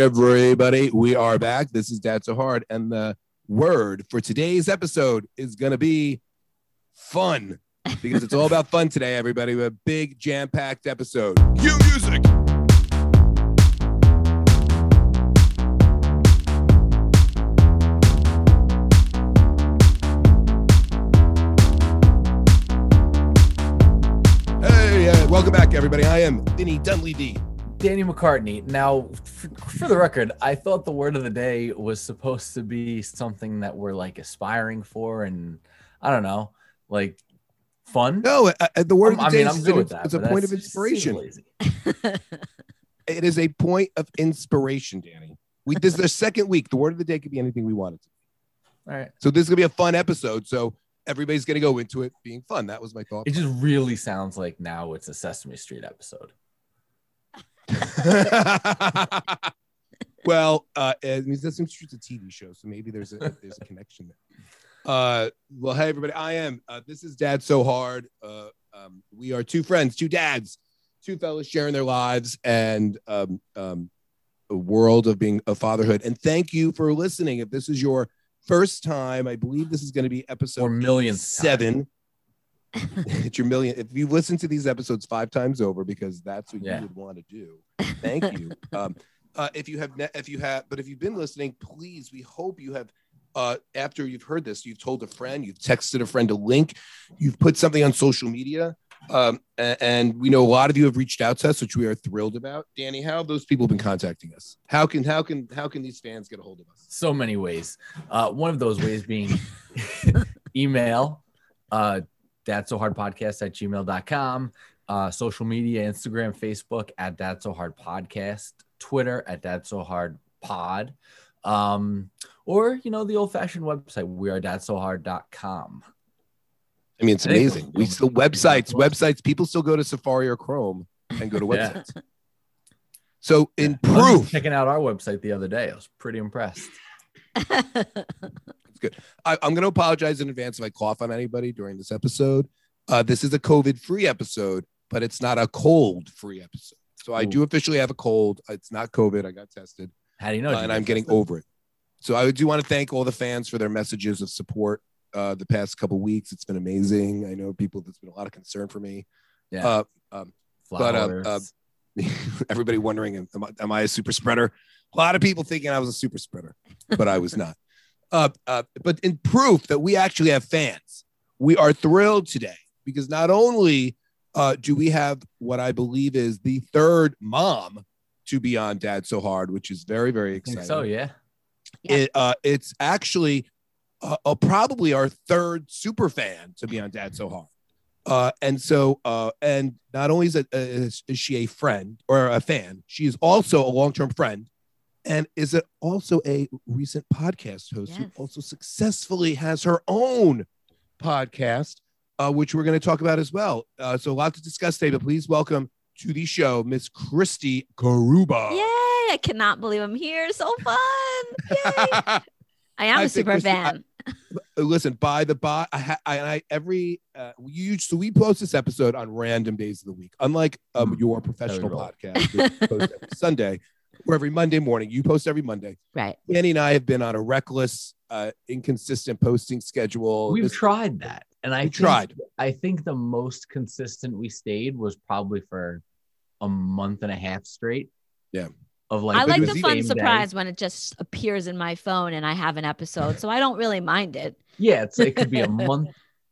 everybody. We are back. This is Dad So Hard, and the word for today's episode is going to be fun because it's all about fun today, everybody. We have a big jam packed episode. Cue music. Hey, uh, welcome back, everybody. I am Vinny Dunleavy. Danny McCartney. Now, for, for the record, I thought the word of the day was supposed to be something that we're like aspiring for, and I don't know, like fun. No, uh, uh, the word of the I mean, is I'm good with it's, that. it's a point of inspiration. It is a point of inspiration, Danny. We this is the second week. The word of the day could be anything we wanted to. All right. So this is gonna be a fun episode. So everybody's gonna go into it being fun. That was my thought. It just really sounds like now it's a Sesame Street episode. well, uh, it means Sesame Street's a TV show, so maybe there's a there's a connection there. Uh, well, hey everybody, I am. Uh, this is Dad So Hard. Uh, um, we are two friends, two dads, two fellas sharing their lives and um, um, a world of being a fatherhood. And thank you for listening. If this is your first time, I believe this is going to be episode Or millionth time. It's your million. If you listen to these episodes five times over, because that's what Yeah. you would want to do. Thank you. um, uh, if you have, ne- if you have, but if you've been listening, please, we hope you have. Uh, after you've heard this, you've told a friend, you've texted a friend a link, you've put something on social media, um, a- and we know a lot of you have reached out to us, which we are thrilled about. Danny, how have those people been contacting us? How can how can how can these fans get a hold of us? So many ways. Uh, one of those ways being email, uh, that's so hard podcast at gmail.com, uh, social media, Instagram, Facebook at that's so hard podcast, Twitter at that's so hard pod, um, or, you know, the old fashioned website, we are that's so hard.com. I mean, it's I amazing. We still websites, websites. People still go to Safari or Chrome and go to Yeah. websites. So, in I was just proof, checking out our website the other day. I was pretty impressed. I, I'm going to apologize in advance if I cough on anybody during this episode. Uh, this is a COVID-free episode, but it's not a cold-free episode. So I do officially have a cold. It's not COVID. I got tested, How do you know? uh, and I'm get getting tested? over it. So I do want to thank all the fans for their messages of support uh, the past couple weeks. It's been amazing. I know people. There's been a lot of concern for me. Yeah. Uh, um, but, uh, uh, everybody wondering, am I, am I a super spreader? A lot of people thinking I was a super spreader, but I was not. Uh, uh, but in proof that we actually have fans, we are thrilled today because not only uh, do we have what I believe is the third mom to be on Dad So Hard, which is very, very I think exciting. so, yeah. Yeah. It, uh, it's actually uh, uh, probably our third super fan to be on Dad So Hard. Uh, and so, uh, and not only is, it, uh, is, is she a friend or a fan, she is also a long term friend and is it also a recent podcast host who also successfully has her own podcast, uh, which we're going to talk about as well. Uh, so, a lot to discuss today, but please welcome to the show, Miss Christy Garuba. Yay! I cannot believe I'm here. So fun. Yay. I am I a think super Christy- I- fan. listen by the by, i ha- I, i every uh you so we post this episode on random days of the week unlike um Mm. your professional podcast which post every sunday or every monday morning you post every monday right. danny and i have been on a reckless uh inconsistent posting schedule We've This- tried that. And I we think- tried I think the most consistent we stayed was probably for a month and a half straight. Yeah. Of like I like the fun same day. surprise when it just appears in my phone and I have an episode. So I don't really mind it. Yeah, it's it could be a month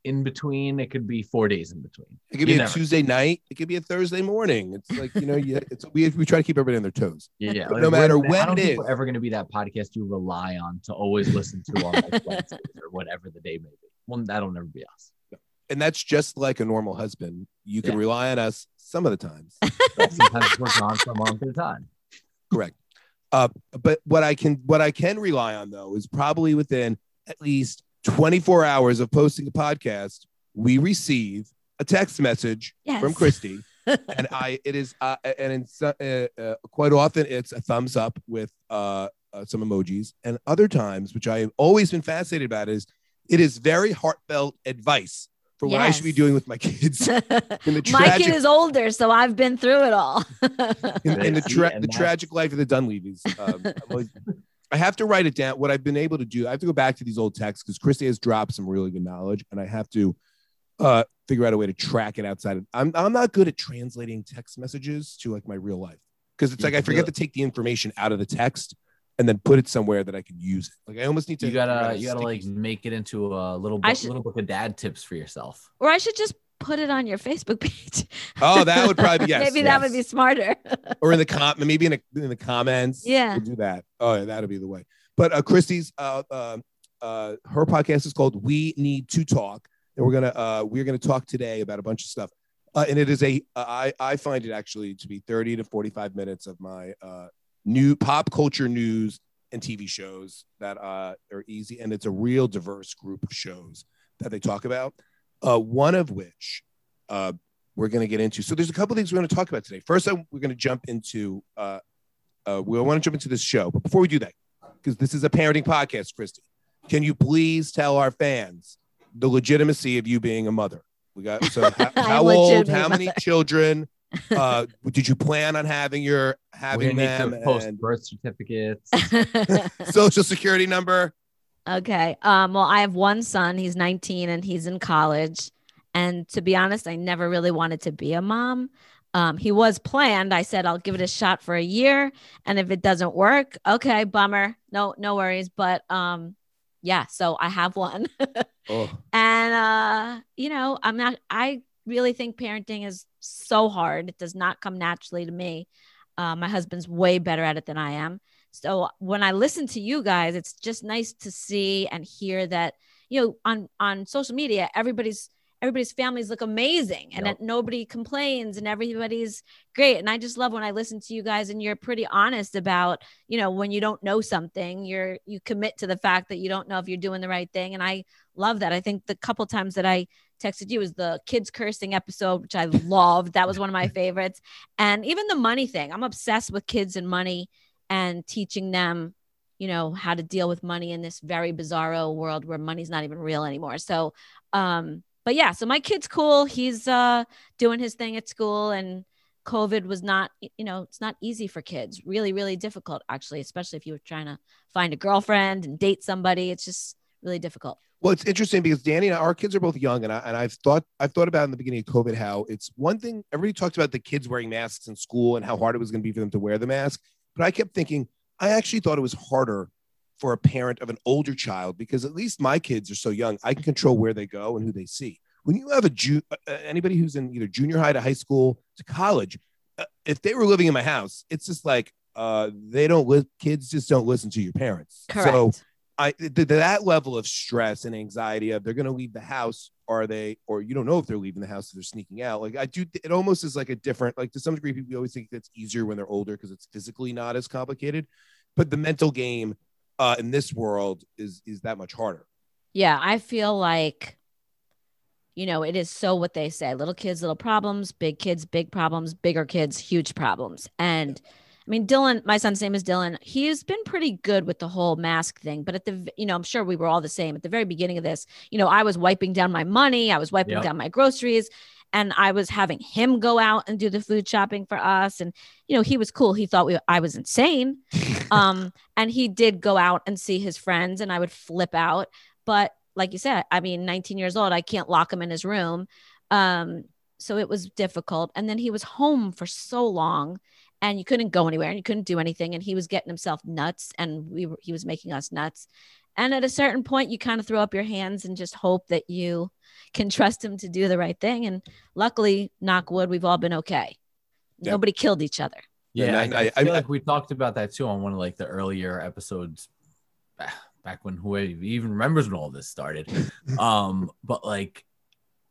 in between. It could be four days in between. it could You be a never- tuesday night it could be a thursday morning it's like you know you, it's we, we try to keep everybody on their toes Yeah, yeah. No matter when don't it is. we're ever going to be that podcast you rely on to always listen to on like Wednesdays or whatever the day may be. Well, that'll never be us. and that's just like a normal husband you can Yeah. rely on us some of the times sometimes we're gone for a month at a time. correct uh, but what i can what i can rely on though is probably within at least 24 hours of posting a podcast we receive a text message Yes. from christy and i it is uh, and in, uh, uh, quite often it's a thumbs up with uh, uh, some emojis and other times which i have always been fascinated about is it is very heartfelt advice for what I should be doing with my kids. In the My kid is older, so I've been through it all. in, in the, tra- and the tragic life of the Dunleavys. Um, I'm always- I have to write it down. What I've been able to do, I have to go back to these old texts because Christy has dropped some really good knowledge, and I have to uh, figure out a way to track it outside. Of, I'm I'm not good at translating text messages to like my real life because it's You like I forget to take the information out of the text and then put it somewhere that I can use it. Like I almost need to. You gotta you gotta like make it into a little I book, should- little book of dad tips for yourself. or I should just put it on your Facebook page. Oh, that would probably be yes. Maybe that would be smarter. or in the com maybe in, a, in the comments. Yeah. we'll do that. Oh, yeah, that'll be the way. But uh, Christy's uh, uh, uh, her podcast is called We Need to Talk, and we're gonna uh, we're gonna talk today about a bunch of stuff. Uh, and it is a uh, I I find it actually to be thirty to forty five minutes of my uh, new pop culture news and TV shows that uh, are easy, and it's a real diverse group of shows that they talk about. Uh, one of which uh, we're going to get into. So there's a couple things we're going to talk about today. First, I, we're going to jump into. Uh, uh, we want to jump into this show, but before we do that, because this is a parenting podcast, Christy, can you please tell our fans the legitimacy of you being a mother? We got so how, how old? legitimate How many mother. children? Uh, did you plan on having your having gonna them need to post and birth certificates. social security number? Okay. Um, well, I have one son. He's 19 and he's in college. And to be honest, I never really wanted to be a mom. Um, he was planned. I said I'll give it a shot for a year, and if it doesn't work, okay, bummer. No, no worries. But um, yeah. So I have one, Oh, and uh, you know, I'm not. I really think parenting is so hard. It does not come naturally to me. Uh, my husband's way better at it than I am. So when I listen to you guys, it's just nice to see and hear that you know on on social media, everybody's everybody's families look amazing and Yep. that nobody complains and everybody's great. And I just love when I listen to you guys and you're pretty honest about you know when you don't know something, you're you commit to the fact that you don't know if you're doing the right thing. And I love that. I think the couple times that I texted you was the kids cursing episode, which I loved. That was one of my favorites. And even the money thing. I'm obsessed with kids and money and teaching them, you know, how to deal with money in this very bizarro world where money's not even real anymore. So, um, but yeah, so my kid's cool. He's uh doing his thing at school and COVID was not, you know, it's not easy for kids. Really, really difficult, actually, especially if you were trying to find a girlfriend and date somebody. It's just really difficult. Well, it's interesting because Danny and I, our kids are both young, and I and I've thought I've thought about in the beginning of COVID how it's one thing everybody talked about the kids wearing masks in school and how hard it was going to be for them to wear the mask, but I kept thinking I actually thought it was harder for a parent of an older child because at least my kids are so young, I can control where they go and who they see. When you have a ju- anybody who's in either junior high to high school to college, uh, if they were living in my house, it's just like uh, they don't li- kids just don't listen to your parents. Correct. So I th- that level of stress and anxiety of they're going to leave the house, are they, or you don't know if they're leaving the house if they're sneaking out. Like I do, it almost is like a different, like to some degree, people always think that's easier when they're older because it's physically not as complicated, but the mental game uh, in this world is is that much harder. Yeah, I feel like, you know, it is so what they say little kids, little problems, big kids, big problems, bigger kids, huge problems. And I mean, Dylan, my son's name is Dylan. He's been pretty good with the whole mask thing, but at the, you know, I'm sure we were all the same at the very beginning of this. You know, I was wiping down my money, I was wiping Yep. down my groceries, and I was having him go out and do the food shopping for us. And, you know, he was cool. He thought we, I was insane um and he did go out and see his friends and i would flip out but like you said i mean 19 years old i can't lock him in his room um so it was difficult and then he was home for so long and you couldn't go anywhere and you couldn't do anything and he was getting himself nuts and we were he was making us nuts and at a certain point you kind of throw up your hands and just hope that you can trust him to do the right thing and luckily knock wood we've all been okay Yeah. nobody killed each other Yeah, And I, I- I, I- feel I- like we talked about that too on one of like the earlier episodes back when who even remembers when all this started. um, but like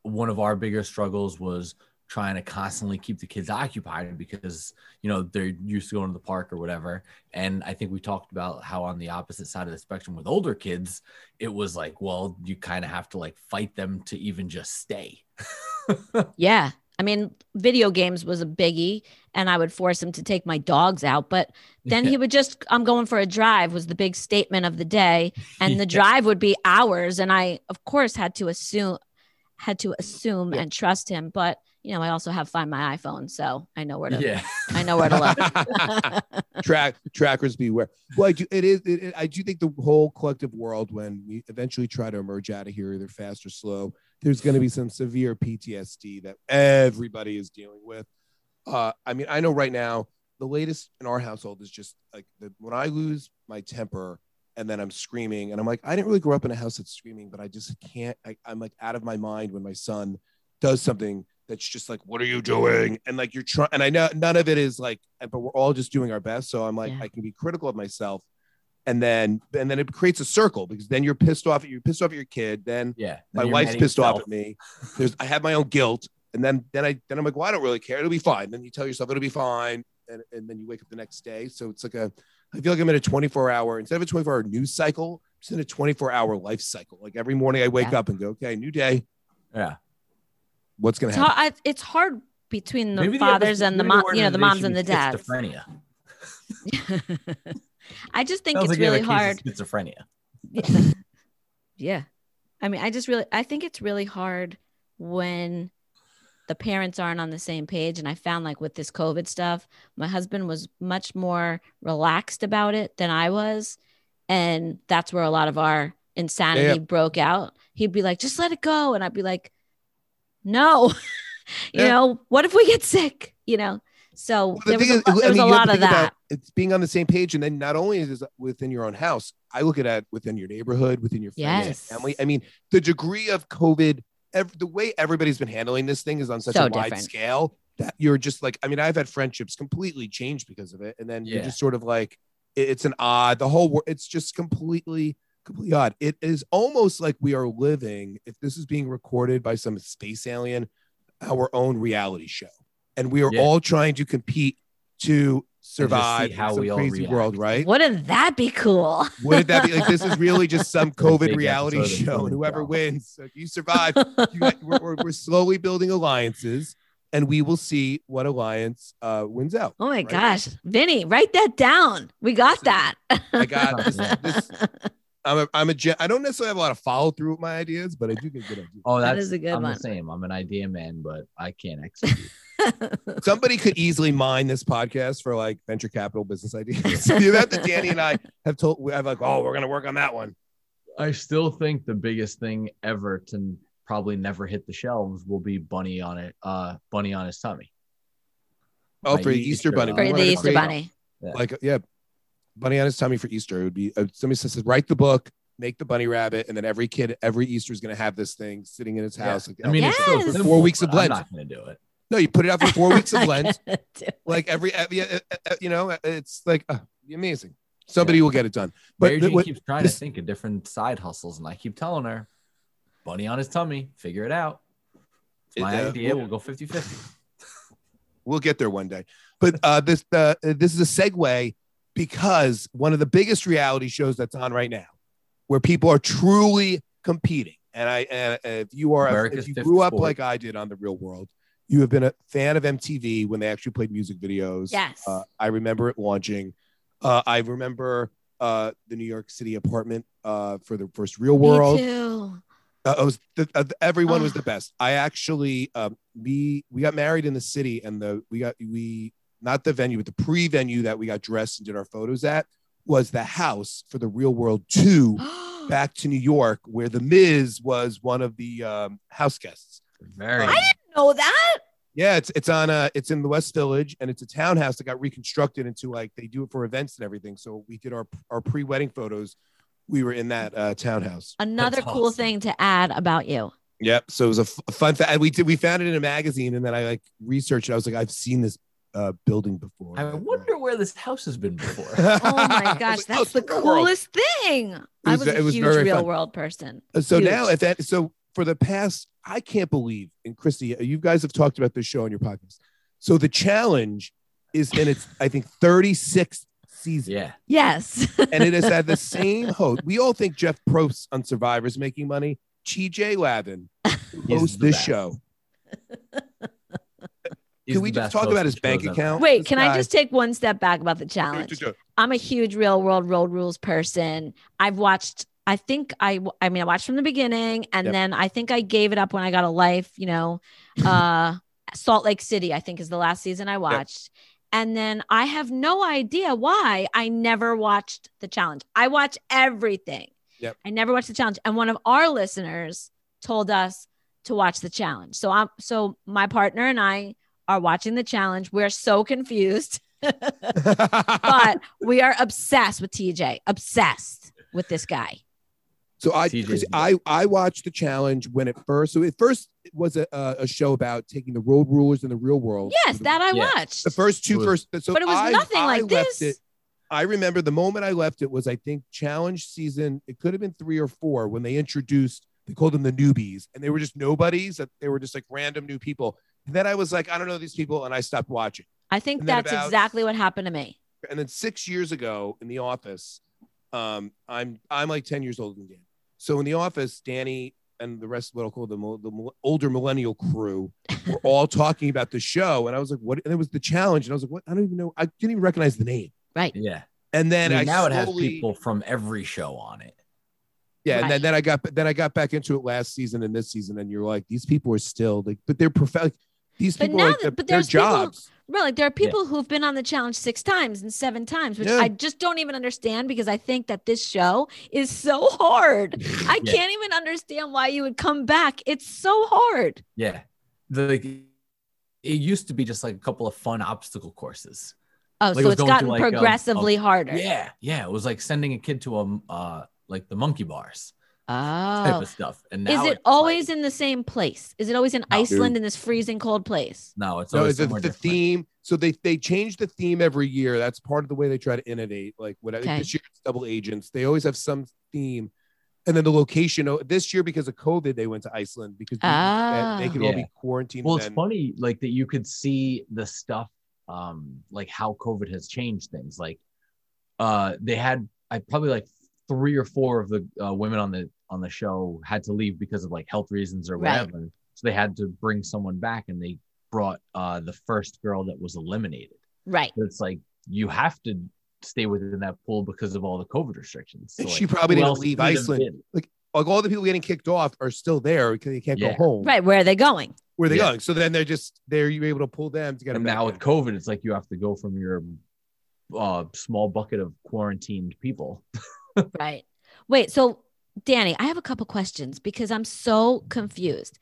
one of our bigger struggles was trying to constantly keep the kids occupied because you know they're used to going to the park or whatever. And I think we talked about how on the opposite side of the spectrum with older kids, it was like, well, you kind of have to like fight them to even just stay. Yeah. I mean, video games was a biggie, and I would force him to take my dogs out. But then he would just, I'm going for a drive, was the big statement of the day. And the drive would be hours. And I, of course, had to assume, had to assume Yeah. and trust him. But you know, I also have Find My iPhone, so I know where to. Yeah. I know where to look. Track trackers beware. Well, I do, it is. It, it- I do think the whole collective world, when we eventually try to emerge out of here, either fast or slow, there's going to be some severe PTSD that everybody is dealing with. Uh, I mean, I know right now the latest in our household is just like the, when I lose my temper and then I'm screaming, and I'm like, I didn't really grow up in a house that's screaming, but I just can't. I, I'm like out of my mind when my son does something that's just like, what are you doing? And like you're trying, and I know none of it is like, but we're all just doing our best. So I'm like, Yeah. I can be critical of myself. And then, and then it creates a circle because then you're pissed off. at You're pissed off at your kid. Then Yeah. my Then you're wife's mad at pissed off at me. There's, I have my own guilt. And then, then I, then I'm like, well, I don't really care. It'll be fine. Then you tell yourself it'll be fine. And, and then you wake up the next day. So it's like a, I feel like I'm in a 24 hour, instead of a 24 hour news cycle, I'm just in a 24 hour life cycle. Like every morning I wake Yeah. up and go, okay, new day. Yeah. What's going to happen? hard, it's hard between the Maybe fathers and the mom, you know, the moms and the dads. is Schizophrenia. I just think Sounds it's like really a case of hard. Schizophrenia. Yeah. yeah. I mean, I just really I think it's really hard when the parents aren't on the same page and I found like with this COVID stuff, my husband was much more relaxed about it than I was, and that's where a lot of our insanity Yeah. broke out. He'd be like, "Just let it go." And I'd be like, "No." you Yeah. know, what if we get sick, you know? So Well, the there was, thing a, is, I there was mean, a lot of that. It's being on the same page, and then not only is it within your own house, I look at it within your neighborhood, within your friends, and Yes. family. I mean, the degree of COVID, ev- the way everybody's been handling this thing is on such So a wide different. scale that you're just like, I mean, I've had friendships completely changed because of it, and then you're just sort of like, it's an odd. The whole, world it's just completely. Completely odd. It is almost like we are living, if this is being recorded by some space alien, our own reality show. And we are Yeah. all trying to compete to survive how in some we all crazy react. world, right? Wouldn't that be cool? Wouldn't that be like this is really just some COVID reality show? And whoever Problem. wins, if you survive, you got, we're, we're, we're slowly building alliances and we will see what alliance uh, wins out. Oh my right? gosh, Vinny, write that down. We got that. I got this. This I'm a, I'm a, gen- I don't necessarily have a lot of follow through with my ideas, but I do get good ideas. Oh, That that's a good I'm one. the same. I'm an idea man, but I can't execute. Somebody could easily mine this podcast for like venture capital business ideas. the amount that Danny and I have told, we have like, oh, we're gonna work on that one. I still think the biggest thing ever to probably never hit the shelves will be bunny on it. Uh, bunny on his tummy. Oh, My for the Easter bunny. For the Easter create, Bunny. Like, yeah, bunny on his tummy for Easter. It would be uh, somebody says, write the book, make the bunny rabbit, and then every kid every Easter is gonna have this thing sitting in his house. Like, I mean, it's so Yes. Four weeks of but I'm not gonna do it. no, you put it out for four weeks of Lent. I can't do it. like every, every uh, uh, uh, you know, it's like uh, amazing. Somebody will get it done. Mary But Jane the- what- keeps trying this- to think of different side hustles, and I keep telling her, bunny on his tummy, figure it out. It's my Uh, idea. well- We'll go 50 50. we'll get there one day. But uh, this uh, this is a segue because one of the biggest reality shows that's on right now, where people are truly competing, and I and if you are America's if you grew up sport. like I did on the Real World, you have been a fan of MTV when they actually played music videos. Yes. uh, I remember it launching. Uh, I remember uh, the New York City apartment uh, for the first Real World. Me too. Uh, it was the, uh, everyone was the best. I actually um, we we got married in the city, and the we got we not the venue, but the pre-venue that we got dressed and did our photos at was the house for the Real World Two back to New York, where the Miz was one of the um, house guests. Very. I didn't know that. Yeah, it's it's on uh it's in the West Village, and it's a townhouse that got reconstructed into like they do it for events and everything. So we did our our pre-wedding photos. We were in that uh, townhouse. Another That's cool awesome. thing to add about you. Yep. So it was a, f- a fun fact. We did. We found it in a magazine, and then I like researched. it. I was like, I've seen this uh, building before. I wonder where this house has been before. Oh my gosh, that's the coolest thing. I was- was a it was huge very real fun. world person. So now, Huge. if that, so for the past, I can't believe, and Christy, you guys have talked about this show on your podcast. So the challenge is in its, I think, 36th season. yeah. Yes. and it is at the same host. We all think Jeff Probst on Survivor is making money. TJ Lavin, who hosts this best. show. He's Can we just talk about his bank account? Wait, This can I just take one step back about the challenge? I'm a huge real world road rules person. I've watched I think I I mean I watched from the beginning and Yep. then I think I gave it up when I got a life, you know. Uh Salt Lake City, I think is the last season I watched. And then I have no idea why I never watched the challenge. I watch everything. Yep. I never watched the challenge. And one of our listeners told us to watch the challenge. So I'm so my partner and I are watching the challenge. We're so confused, but we are obsessed with TJ, obsessed with this guy. So I, TJ's 'cause I, I watched the challenge when it first. So it first was a, a a show about taking the road rulers in the real world. Yes, that I Yeah. watched. the first two It was- first. So but it was I, nothing I like left this. It, I remember the moment I left it was I think challenge season. It could have been three or four when they introduced. They called them the newbies, and they were just nobodies. That they were just like random new people. And then I was like, I don't know these people, and I stopped watching. I think and that's about- exactly what happened to me. and then six years ago in the office, um, I'm I'm like ten years older than Dan. So in the office, Danny and the rest of what I'll call the, mil- the older millennial crew were all talking about the show, and I was like, "What?" And it was the challenge, and I was like, "What?" I don't even know. I didn't even recognize the name. Right. Yeah. And then I I, mean, now it has people from every show on it. Yeah, and then, then I got then I got back into it last season and this season, and you're like, these people are still like, but they're prof- like, These But now like, that- but their there's people- Right. Like there are people who've been on the challenge six times and seven times, which Yeah. I just don't even understand because I think that this show is so hard. I Yeah. can't even understand why you would come back. It's so hard. Yeah. The, like, it used to be just like a couple of fun obstacle courses. Oh, Like so was it's gotten like, um, progressively a- harder. Yeah. Yeah. It was like sending a kid to a, uh, like the monkey bars type Oh. of stuff. And Is it always like, in the same place? Is it always in No. Iceland in this freezing cold place? no, it's No, always the, somewhere the different. theme. So they they change the theme every year. That's part of the way they try to innovate. Like what Okay. this year it's double agents. They always have some theme, and then the location. oh, This year because of COVID, they went to Iceland because they, Ah. they could all be quarantined. Well, and it's funny, like that you could see the stuff, um, like how COVID has changed things. Like, uh, they had I probably like three or four of the uh, women on the on the show had to leave because of like health reasons or Right. whatever. So they had to bring someone back, and they brought uh the first girl that was eliminated. Right. But it's like you have to stay within that pool because of all the COVID restrictions. So, like, she probably didn't leave Iceland. been? like all the people getting kicked off are still there because they can't Yeah. go home. Right. Where are they going? Where are they Yeah. going? So then they're just there. You're able to pull them to get and back now in. with COVID, it's like you have to go from your uh, small bucket of quarantined people. Right. Wait, so Danny, I have a couple questions because I'm so confused.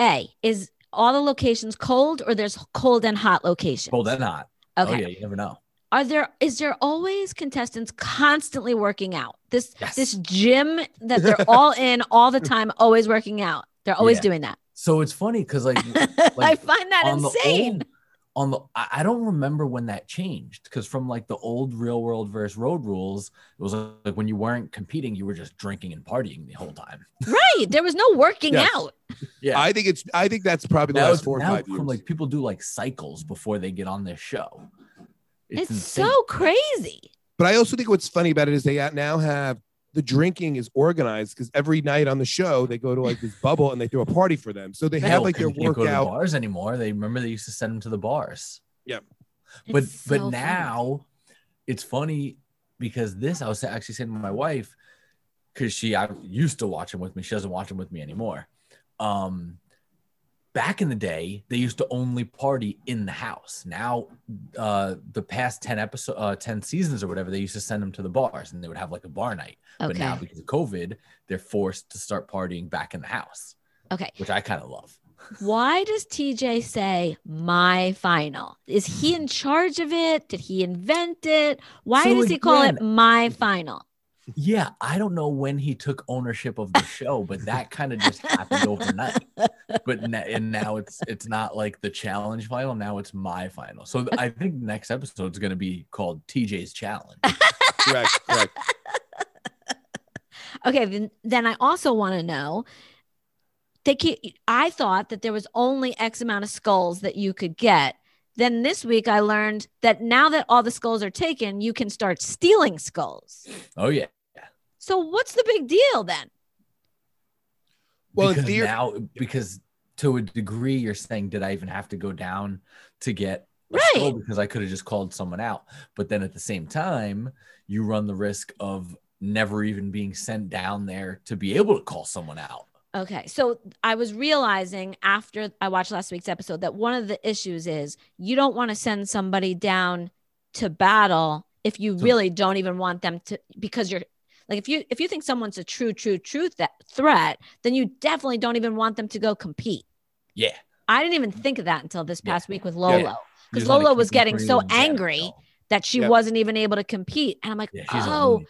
A, is all the locations cold or there's cold and hot locations? Cold and hot. Oh, okay. Oh yeah, you never know. Are there is there always contestants constantly working out? This Yes. this gym that they're all in all the time, always working out. They're always Yeah. doing that. So it's funny because like, I find that insane. The old, on the I I don't remember when that changed because from like the old real world versus road rules, it was like when you weren't competing, you were just drinking and partying the whole time. right. There was no working Yes. out. Yeah. I think it's. I think that's probably the now last it's- four or now five years. like people do like cycles before they get on this show. It's, insane. so crazy. But I also think what's funny about it is they now have the drinking is organized because every night on the show they go to like this bubble and they throw a party for them. So they They have like their they can't go to the workout. bars anymore. They remember they used to send them to the bars. Yeah, but It's but so funny. now it's funny because this I was actually saying to my wife because she I used to watch him with me. She doesn't watch him with me anymore. Um, back in the day, they used to only party in the house. Now, uh, the past ten episode, uh, ten seasons or whatever, they used to send them to the bars and they would have like a bar night. But now because of COVID, they're forced to start partying back in the house, Okay. which I kind of love. Why does TJ say my final? Is he in charge of it? Did he invent it? Why So does he call it my final? Yeah, I don't know when he took ownership of the show, but that kind of just happened overnight. But na- and now it's it's not like the challenge final. Now it's my final. So I think next episode is going to be called TJ's challenge. correct, correct. Okay, then, then I also want to know. They keep, I thought that there was only X amount of skulls that you could get. Then this week I learned that now that all the skulls are taken, you can start stealing skulls. Oh yeah. So what's the big deal then? Well, because theory- now because to a degree you're saying did I even have to go down to get Right. because I could have just called someone out. But then at the same time, you run the risk of never even being sent down there to be able to call someone out. Okay. So I was realizing after I watched last week's episode that one of the issues is you don't want to send somebody down to battle if you So- really don't even want them to because you're like if you if you think someone's a true true true th- threat then you definitely don't even want them to go compete. Yeah. I didn't even think of that until this Yeah. past week with Lolo because just wanna Lolo was getting so angry that she Yep. wasn't even able to compete and I'm like, Yeah, she's "Oh,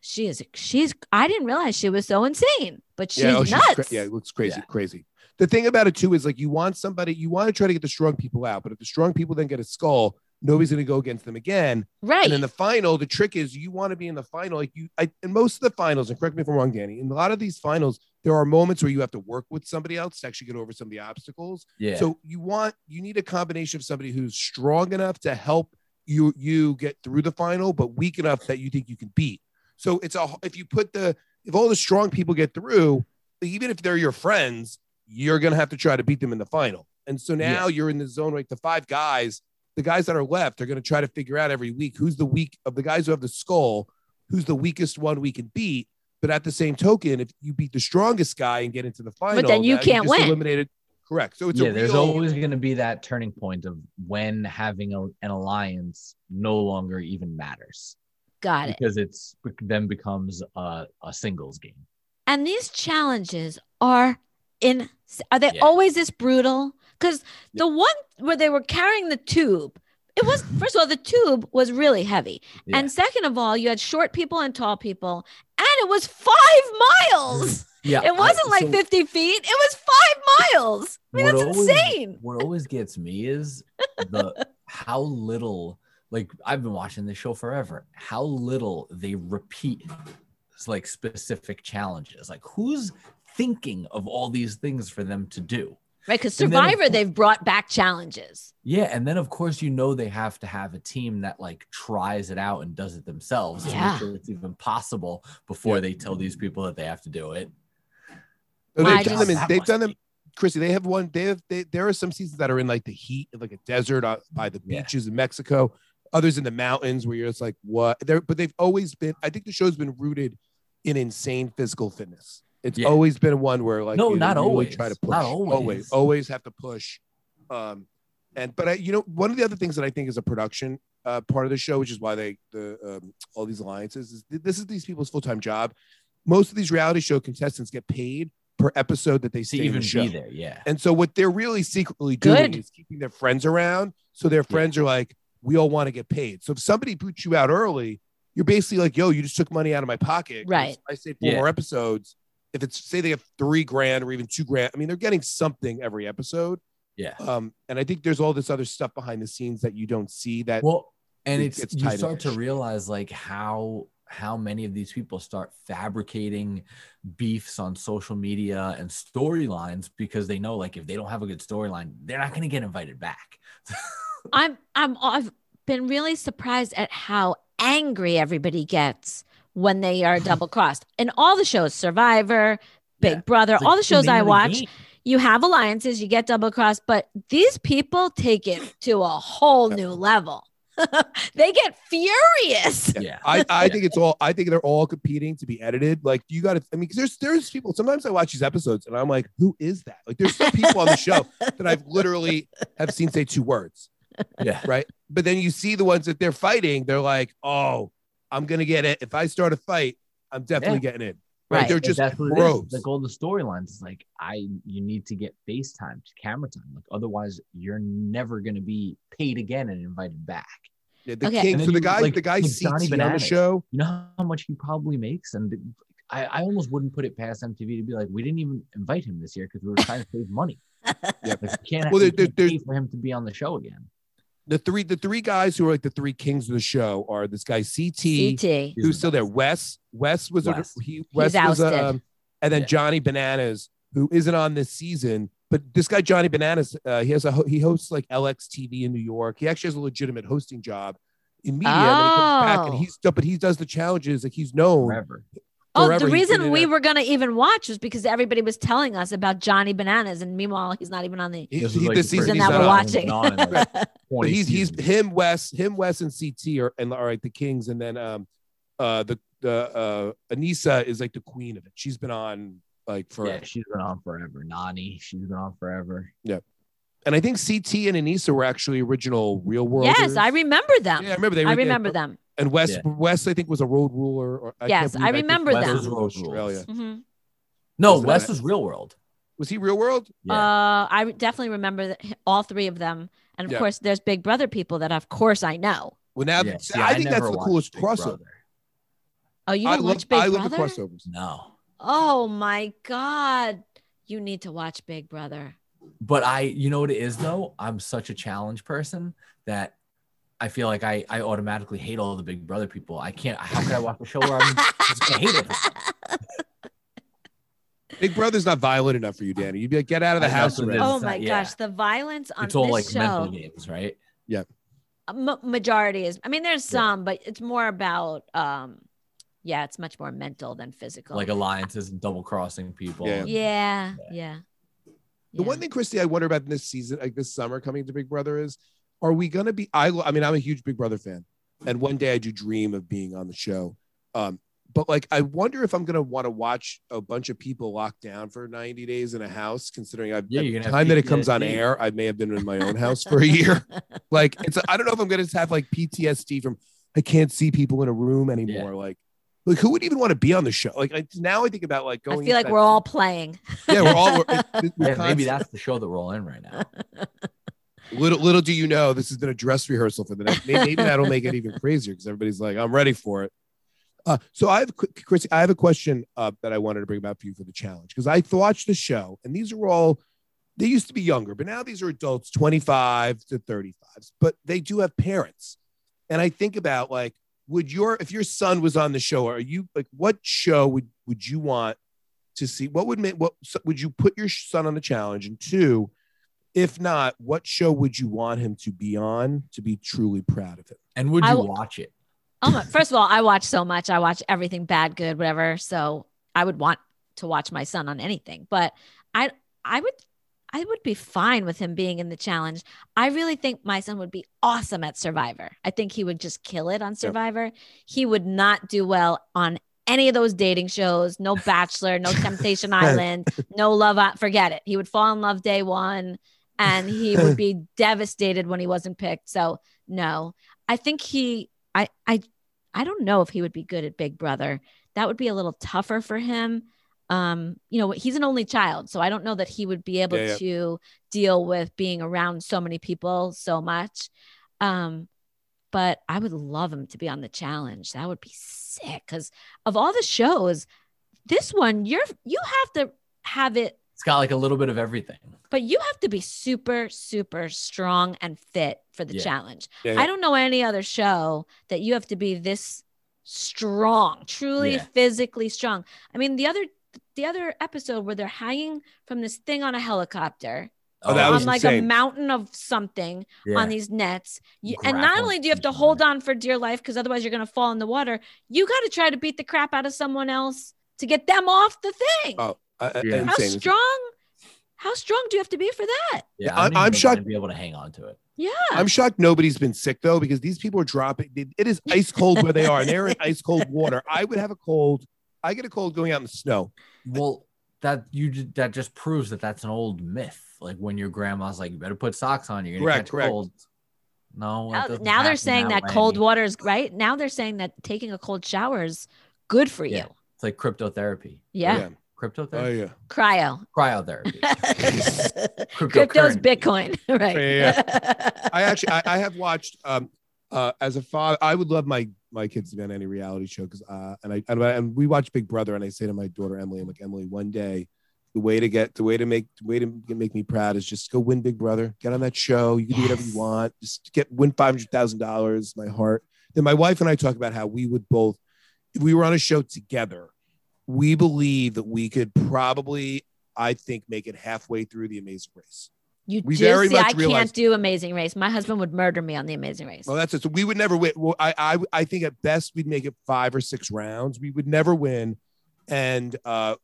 she is she's I didn't realize she was so insane, but she's yeah, oh, she's nuts." cra- yeah, it looks crazy, Yeah. crazy. The thing about it too is like you want somebody, you want to try to get the strong people out, but if the strong people then get a skull, nobody's going to go against them again. right. And in the final, the trick is you want to be in the final. Like you, I, in most of the finals, and correct me if I'm wrong, Danny. In a lot of these finals, there are moments where you have to work with somebody else to actually get over some of the obstacles. Yeah. So you want, you need a combination of somebody who's strong enough to help you you get through the final, but weak enough that you think you can beat. So it's a if you put the if all the strong people get through, even if they're your friends, you're gonna have to try to beat them in the final. And so now you're in the zone like the five guys, the guys that are left are gonna try to figure out every week who's the weak of the guys who have the skull, who's the weakest one we can beat. But at the same token, if you beat the strongest guy and get into the final, but then you can't just win. Eliminated. Correct. So it's yeah, a there's real, always going to be that turning point of when having a, an alliance no longer even matters Got it. because it's then becomes a, a singles game. And these challenges are in are they Yeah. always this brutal? Because the one where they were carrying the tube, it was first of all, the tube was really heavy. Yeah. And second of all, you had short people and tall people, and it was five miles. yeah. It wasn't I- like so 50 feet, it was five miles. I mean, that's always- insane. What always gets me is the how little like I've been watching this show forever. How little they repeat like specific challenges. Like who's thinking of all these things for them to do? Right. Because And then, Survivor, course- they've brought back challenges. Yeah, and then of course you know they have to have a team that like tries it out and does it themselves yeah. to make sure it's even possible before they tell these people that they have to do it. They've done them. In, they've done them. Chrissy, they have one. They have. They, there are some seasons that are in like the heat like a desert uh, by the Yeah. beaches in Mexico. Others in the mountains where you're just like, what? There, but they've always been. I think the show's been rooted in insane physical fitness. It's Yeah. always been one where like No, you not really always. try to push. Not always, always. always have to push. Um, and but I, you know, one of the other things that I think is a production uh, part of the show, which is why they the um, all these alliances is this is these people's full time job. Most of these reality show contestants get paid per episode that they see stay in even the show. be there, yeah. And so what they're really secretly doing Good. is keeping their friends around. So their friends are like, we all want to get paid. So if somebody boots you out early, you're basically like, yo, you just took money out of my pocket. Right. I say four Yeah. more episodes. If it's say they have three grand or even two grand, I mean, they're getting something every episode. Yeah. Um, and I think there's all this other stuff behind the scenes that you don't see that Well, and it's, gets you start to realize like how how many of these people start fabricating beefs on social media and storylines because they know like if they don't have a good storyline, they're not going to get invited back. I'm I'm I've been really surprised at how angry everybody gets when they are double crossed. In all the shows, Survivor, Big Yeah. Brother, like all the the shows I watch, game. you have alliances, you get double crossed, but these people take it to a whole new level. they get furious. Yeah. I, I Yeah. think it's all I think they're all competing to be edited. Like you got to I mean, 'cause there's there's people sometimes I watch these episodes and I'm like, who is that? Like there's some people on the show that I've literally have seen say two words, Yeah. right? But then you see the ones that they're fighting, they're like, oh, I'm gonna get it. If I start a fight, I'm definitely getting in. Right. Right. They're just that's what it pros. is. Like all the storylines, is like I you need to get FaceTime, to camera time. Like otherwise, you're never gonna be paid again and invited back. Yeah, the Okay. king. And So the guy, like- the guy like CT Johnny on the show. You know how much he probably makes, and I, I almost wouldn't put it past MTV to be like, we didn't even invite him this year because we were trying to save money. Yeah, Like, we can't, Well, we there- can't there- pay for him to be on the show again. The three, the three guys who are like the three kings of the show are this guy CT, CT. who's still there. Wes, Wes was Wes. A, he Wes was a, um, and then Yeah. Johnny Bananas, who isn't on this season. But this guy Johnny Bananas, uh, he has a he hosts like LX TV in New York. He actually has a legitimate hosting job in media. And he comes back and Oh. he's but he does the challenges like he's known. Forever. Oh, the reason we a- were gonna even watch was because everybody was telling us about Johnny Bananas, and meanwhile, he's not even on the He, he, like this the season season that we're watching. On But he's he's him, Wes, him, Wes, and CT are and all right, the Kings, and then um uh the the uh, Aneesa is like the queen of it. She's been on like for, Yeah, she's been on forever. Nani, she's been on forever. Yeah. And I think CT and Aneesa were actually original Real World. yes, I remember them. Yeah, I remember they. Were, I yeah, remember them. And Wes, Yeah. Wes, I think was a road ruler. Or I Yes, can't I remember Wes them. was in Road Rules. Australia. Mhm. No, Was that- Wes was Real World. Was he Real World? Yeah. Uh, I definitely remember that, all three of them, and of Yeah. course, there's Big Brother people that, of course, I know. Well, now Yeah, see, see, I, think that's the coolest Big crossover. Brother. Oh, you I don't love, watch Big Brother? I love Brother? the crossovers. No, Oh my God, you need to watch Big Brother. but I, you know what it is though. I'm such a challenge person that I feel like I, I automatically hate all the Big Brother people. I can't. How could I watch a show where I'm just gonna hate it? Big Brother's not violent enough for you, Danny. You'd be like, get out of the I house so already. oh my yeah. gosh, the violence on It's all this like mental show. games, right? M- majority is. I mean, there's Yeah. some, but it's more about. um Yeah, it's much more mental than physical. Like alliances and double crossing people. Yeah. yeah, yeah. The one thing, Christy, I wonder about this season, like this summer coming to Big Brother, is are we gonna be? I, I mean, I'm a huge Big Brother fan, and one day I do dream of being on the show. Um, but like, I wonder if I'm gonna want to watch a bunch of people locked down for 90 days in a house, considering I've Yeah, at you're the time that it comes on air, I may have been in my own house for a year. like, it's I don't know if I'm gonna have like PTSD from I can't see people in a room anymore. Like, like who would even want to be on the show? Like I, now I think about like going. I going. feel like into we're all playing. yeah, we're all. We're, it- it- we're Yeah, maybe that's the show that we're all in right now. Little little do you know, this has been a dress rehearsal for the next. Maybe, that'll make it even crazier because everybody's like, "I'm ready for it." Uh, so I have, Chrissy, I have a question uh, that I wanted to bring about for you for the challenge because I watched the show, and these are all. They used to be younger, but now these are adults, 25 to 35s, but they do have parents. And I think about like, would your if your son was on the show, are you like, what show would would you want to see? What would make what would you put your son on the challenge? And two, if not, what show would you want him to be on to be truly proud of him? And would you I w- watch it? Oh my, first of all, I watch so much. I watch everything bad, good, whatever. So I would want to watch my son on anything. But I I would I would be fine with him being in the challenge. I really think my son would be awesome at Survivor. I think he would just kill it on Survivor. He would not do well on any of those dating shows, no Bachelor, no Temptation Island, no Love. I- Forget it. He would fall in love day one, and he would be devastated when he wasn't picked. So no, I think he. I I I don't know if he would be good at Big Brother. That would be a little tougher for him. Um, you know, he's an only child, so I don't know that he would be able Yeah, yeah. to deal with being around so many people so much. Um, but I would love him to be on the challenge. That would be sick because of all the shows, this one you're you have to have it, It's got like a little bit of everything. but you have to be super super strong and fit for the Yeah. challenge. Yeah, yeah. I don't know any other show that you have to be this strong, truly Yeah. physically strong. I mean, the other the other episode where they're hanging from this thing on a helicopter Oh, that oh. on was like a mountain of something Yeah. on these nets. You, and not only do you have to hold on for dear life because otherwise you're going to fall in the water, you got to try to beat the crap out of someone else to get them off the thing. Oh, uh, Yeah. How strong? How strong do you have to be for that? yeah, I'm- I don't I'm even know if shocked- I'd be able to hang on to it. Yeah. I'm shocked nobody's been sick though, because these people are dropping. It is ice cold where they are, and they're in ice cold water. I would have a cold. I get a cold going out in the snow. Well, that you that just proves that that's an old myth. Like when your grandma's like, "You better put socks on. You're gonna Correct, catch correct. cold." No, Now, now they're saying that way. cold water is right. Now they're saying that taking a cold shower is good for you. It's like cryptotherapy. Yeah. Cryptotherapy. Oh yeah. Cryo. Cryotherapy. Crypto's Cryptocurrency. Bitcoin. right. Yeah, I actually I, I have watched um uh as a father I would love my my kids to be on any reality show because uh and I and, I- and we watch Big Brother and I say to my daughter Emily I'm like Emily one day the way to get the way to make the way to make me proud is just go win Big Brother get on that show you can do whatever you want just get win five hundred thousand dollars my heart then my wife and I talk about how we would both if we were on a show together we believe that we could probably I think make it halfway through the Amazing Race. You We do very see, much I can't do Amazing Race. My husband would murder me on the Amazing Race. Well, that's it. So we would never win. Well, I, I, I think at best we'd make it five or six rounds. We would never win, and uh,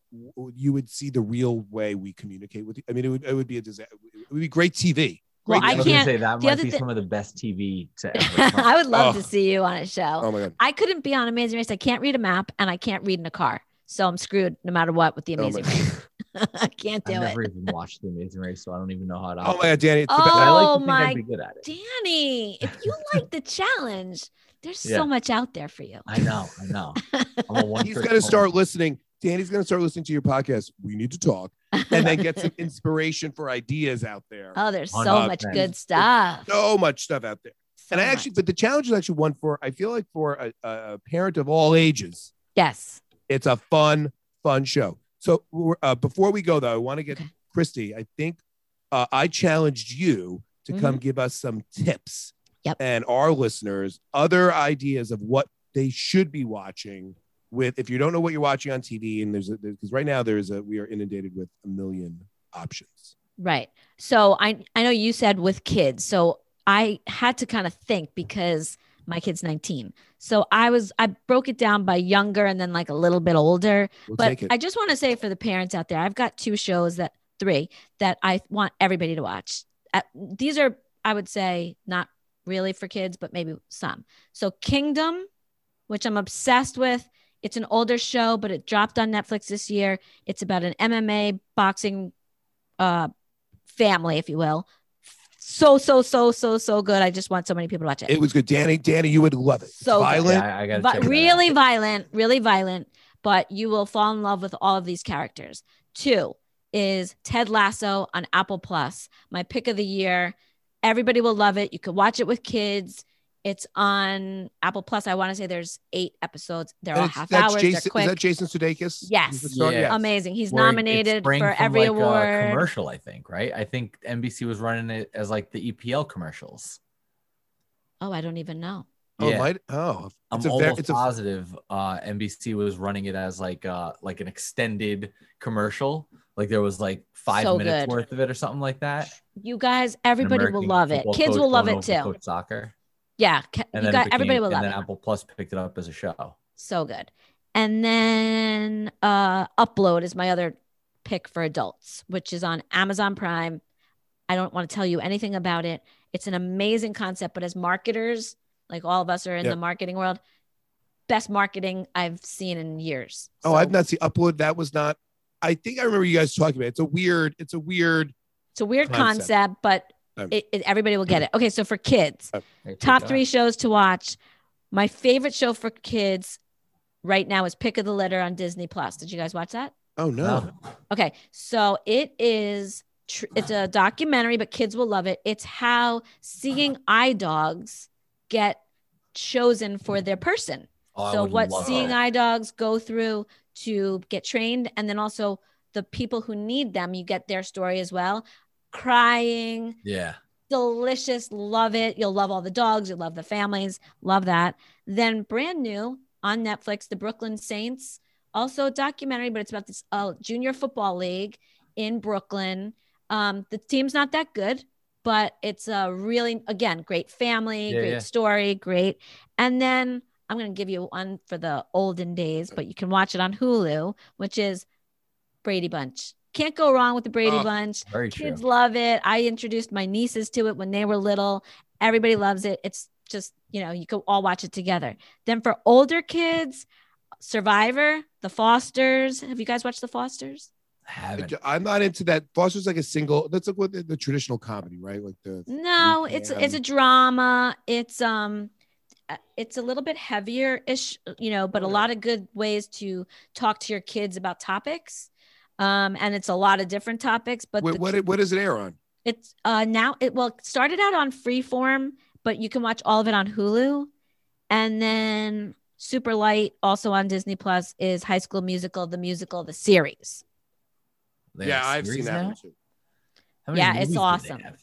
you would see the real way we communicate with you. I mean, it would, it would be a disaster. It would be great TV. Well, Great I I was gonna can't- say that the might other be thi- some of the best TV to ever. I would love Oh. to see you on a show. Oh my god. I couldn't be on Amazing Race. I can't read a map and I can't read in a car. So I'm screwed no matter what with the Oh Amazing Race. I can't do it. I've it. never even watched The Amazing Race, so I don't even know how to. oh my god, Danny. It's Oh, I like oh to my I'd be good at it. Danny, if you like the challenge, there's Yeah. so much out there for you. I know, I know. I'm a He's gonna start listening. Danny's gonna start listening to your podcast. We need to talk, and then get some inspiration for ideas out there. oh, there's so 100%. much good stuff. So much stuff out there. So and I actually, much. but the challenge is actually one for I feel like for a, a a parent of all ages. yes. It's a fun, fun show. So uh, before we go though, I want to get. Christy. I think uh, I challenged you to come give us some tips. Mm-hmm. Yep. And our listeners other ideas of what they should be watching. With if you don't know what you're watching on TV, and there's because right now there's a we are inundated with a million options. Right. So I I know you said with kids. So I had to kind of think because my kid's 19. So I was I broke it down by younger and then like a little bit older. We'll but. I just want to say for the parents out there, I've got two shows that three that I want everybody to watch. Uh, these are I would say not really for kids, but maybe some. So Kingdom, which I'm obsessed with. It's an older show, but it dropped on Netflix this year. It's about an MMA boxing uh family, if you will. So so so so so good. I just want so many people to watch it. it was good, Danny. Danny, you would love it. So violent. Yeah, I, I gotta Vi- check out. really violent, really violent, but you will fall in love with all of these characters. Two is Ted Lasso on Apple Plus, my pick of the year. Everybody will love it. You could watch it with kids. It's on Apple Plus. I want to say there's eight episodes. They're all half that's hours. Jason, They're is that Jason Sudeikis? Yes. He's? Yeah. Yes. Amazing. He's Where it- it nominated for every like, a award. commercial, I think, right? I think NBC was running it as like the EPL commercials. Oh, I don't even know. Oh, yeah. might, oh, I'm it's a almost very, it's a positive uh, NBC was running it as like uh, like an extended commercial. Like there was like five So minutes good. worth of it or something like that. You guys, everybody will love it. Kids coach will love it too. soccer. Yeah, And you then it got everybody became- will love and it. then Apple Plus picked it up as a show. so good. And then uh Upload is my other pick for adults, which is on Amazon Prime. I don't want to tell you anything about it. It's an amazing concept, but as marketers, like all of us are in Yep. the marketing world, best marketing I've seen in years. Oh, So I've not seen upload. That was not. I think I remember you guys talking about. It. It's a weird. It's a weird. It's a weird concept. concept, but Um, it, it- everybody will get it. Okay, so for kids, Hey, top three shows to watch. My favorite show for kids right now is Pick of the Litter on Disney Plus. Did you guys watch that? Oh no. No. Okay, so it is tr- it's a documentary, but kids will love it. It's how seeing eye dogs get chosen for their person. Oh, so what seeing that. eye dogs go through to get trained, and then also the people who need them, you get their story as well. Crying, Yeah. delicious, love it. You'll love all the dogs, you'll love the families, love that. Then brand new on Netflix, The Brooklyn Saints, also a documentary, but it's about this uh, junior football league in Brooklyn. Um, the team's not that good, but it's a really, again, great family, Yeah, great yeah. story, great. And then I'm going to give you one for the olden days, but you can watch it on Hulu, which is Brady Bunch. Can't go wrong with the Brady Oh, Bunch. Very true. Kids love it. I introduced my nieces to it when they were little. Everybody loves it. It's just, you know, you can all watch it together. Then for older kids, Survivor, The Fosters. Have you guys watched The Fosters? I haven't. I'm not into that. Foster's like a single. That's like what the, the traditional comedy, right? Like the. No, Okay, it's it's a drama. It's um uh, it's a little bit heavier ish, you know, but a Okay. lot of good ways to talk to your kids about topics. Um, and it's a lot of different topics, but What the what, what does it air on? It's uh now it well it started out on Freeform, but you can watch all of it on Hulu. And then Super Light, also on Disney Plus, is High School Musical, the musical, the series. They yeah, have I've seen that one too. How many Yeah, it's movies they awesome. have?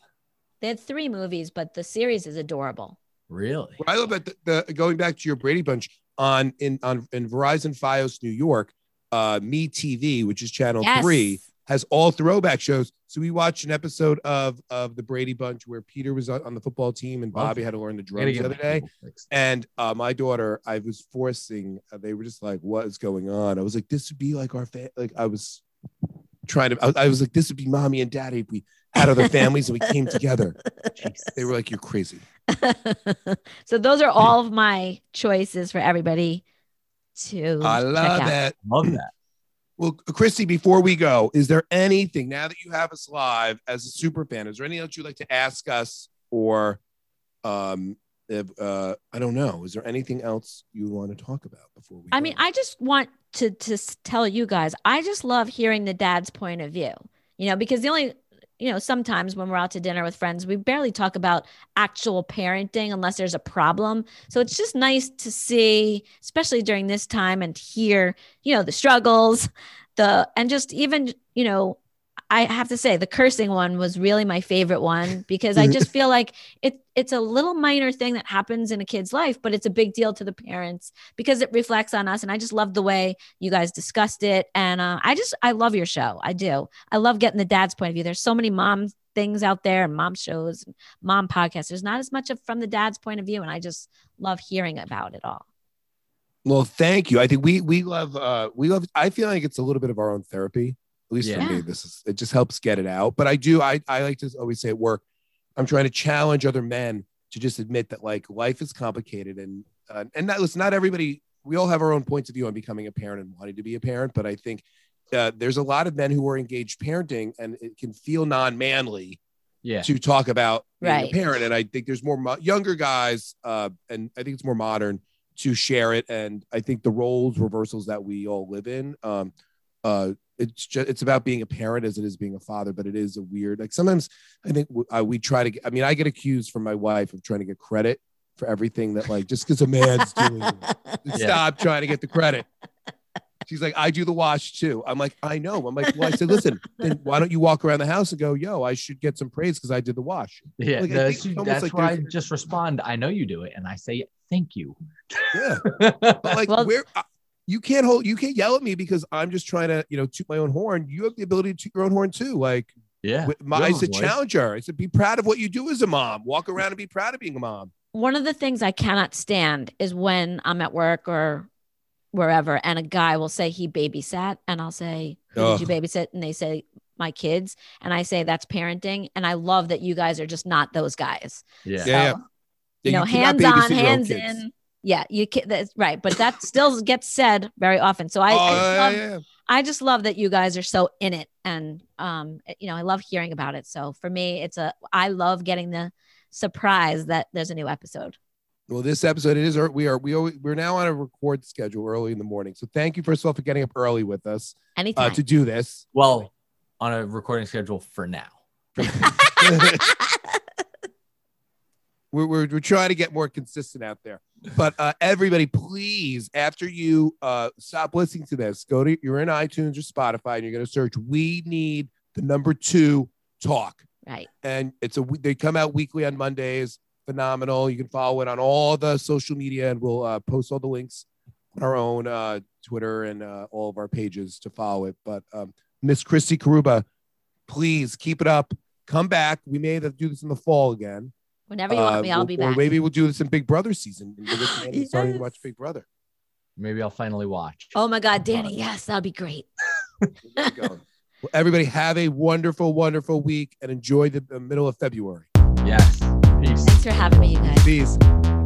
They had three movies, but the series is adorable. Really? What I love about the, the going back to your Brady Bunch on in on in Verizon FiOS New York, uh, Me TV, which is channel Yes. three, has all throwback shows. So we watched an episode of of the Brady Bunch where Peter was on, on the football team and Bobby had to learn the drums the other day. And uh, my daughter, I was forcing. Uh, they were just like, "What is going on?" I was like, "This would be like our fa-. like." I was trying to. I, I was like, this would be mommy and daddy if we had other families and we came together. Jesus. They were like, you're crazy. so those are all of my choices for everybody to I love that. Love that. Well, Christy, before we go, is there anything now that you have us live as a super fan? Is there anything else you'd like to ask us, or um, if, uh, I don't know, is there anything else you want to talk about before we? I go? mean, I just want to to tell you guys, I just love hearing the dad's point of view. You know, because the only you know, sometimes when we're out to dinner with friends, we barely talk about actual parenting unless there's a problem. So it's just nice to see, especially during this time and hear, you know, the struggles, the and just even, you know, I have to say the cursing one was really my favorite one because I just feel like it it's a little minor thing that happens in a kid's life, but it's a big deal to the parents because it reflects on us. And I just love the way you guys discussed it. And uh, I just I love your show. I do. I love getting the dad's point of view. There's so many mom things out there and mom shows, mom podcasts. There's not as much of from the dad's point of view, and I just love hearing about it all. well, thank you. I think we we love uh, we love. I feel like it's a little bit of our own therapy. At least for me, this is it. Just helps get it out. But I do. I I like to always say at work, I'm trying to challenge other men to just admit that like life is complicated and uh, and not listen. Not everybody. We all have our own points of view on becoming a parent and wanting to be a parent. But I think uh, there's a lot of men who are engaged parenting, and it can feel non-manly Yeah. to talk about being Right. a parent. And I think there's more mo- younger guys, uh, and I think it's more modern to share it. And I think the roles reversals that we all live in, um, uh, it's just it's about being a parent as it is being a father. But it is a weird like sometimes I think w- uh, we try to. Get, I mean, I get accused from my wife of trying to get credit for everything that like just because a man's doing. it. Stop trying to get the credit. She's like, I do the wash too. I'm like, I know. I'm like, well, I said, listen, then why don't you walk around the house and go, yo, I should get some praise because I did the wash. Yeah. Like, that's think it's almost that's like where I just respond. I know you do it, and I say thank you. Yeah. But like, Well- where uh, you can't hold, you can't yell at me because I'm just trying to, you know, toot my own horn. You have the ability to toot your own horn too. Like, yeah. wi- my, You I a said, voice. challenge her. I said, be proud of what you do as a mom. Walk around and be proud of being a mom. one of the things I cannot stand is when I'm at work or wherever and a guy will say he babysat and I'll say, Who Ugh. did you babysit? And they say, My kids. And I say that's parenting. And I love that you guys are just not those guys. Yeah. Yeah, yeah. So, Yeah, you know, cannot hands on, babysit your hands kids. in. Yeah, you can that's right. But that still gets said very often. So I, oh, I, yeah, love, yeah. I just love that you guys are so in it. And um, you know, I love hearing about it. So for me, it's a I love getting the surprise that there's a new episode. Well, this episode it is ear- we are we always, we're now on a record schedule early in the morning. So thank you first of all for getting up early with us Anytime. uh, to do this. Well, on a recording schedule for now. we're, we're, we're trying to get more consistent out there. But uh, everybody, please, after you uh, stop listening to this, go to you're in iTunes or Spotify, and you're going to search "We Need the Number Two Talk," right. and it's a they come out weekly on Mondays. Phenomenal. You can follow it on all the social media, and we'll uh, post all the links on our own uh, Twitter and uh, all of our pages to follow it. But um, Miss Christy Karuba, please keep it up. Come back. We may have to do this in the fall again. Whenever you want Uh, me, I'll we'll- be Or maybe we'll do this in Big Brother season. and give it Starting to watch Big Brother. Maybe I'll finally watch. Oh my God, Danny. Yes, that'll be great. We'll get it going. well, everybody have a wonderful, wonderful week and enjoy the, the middle of February. Yes. Peace. Thanks for having me, you guys. Peace.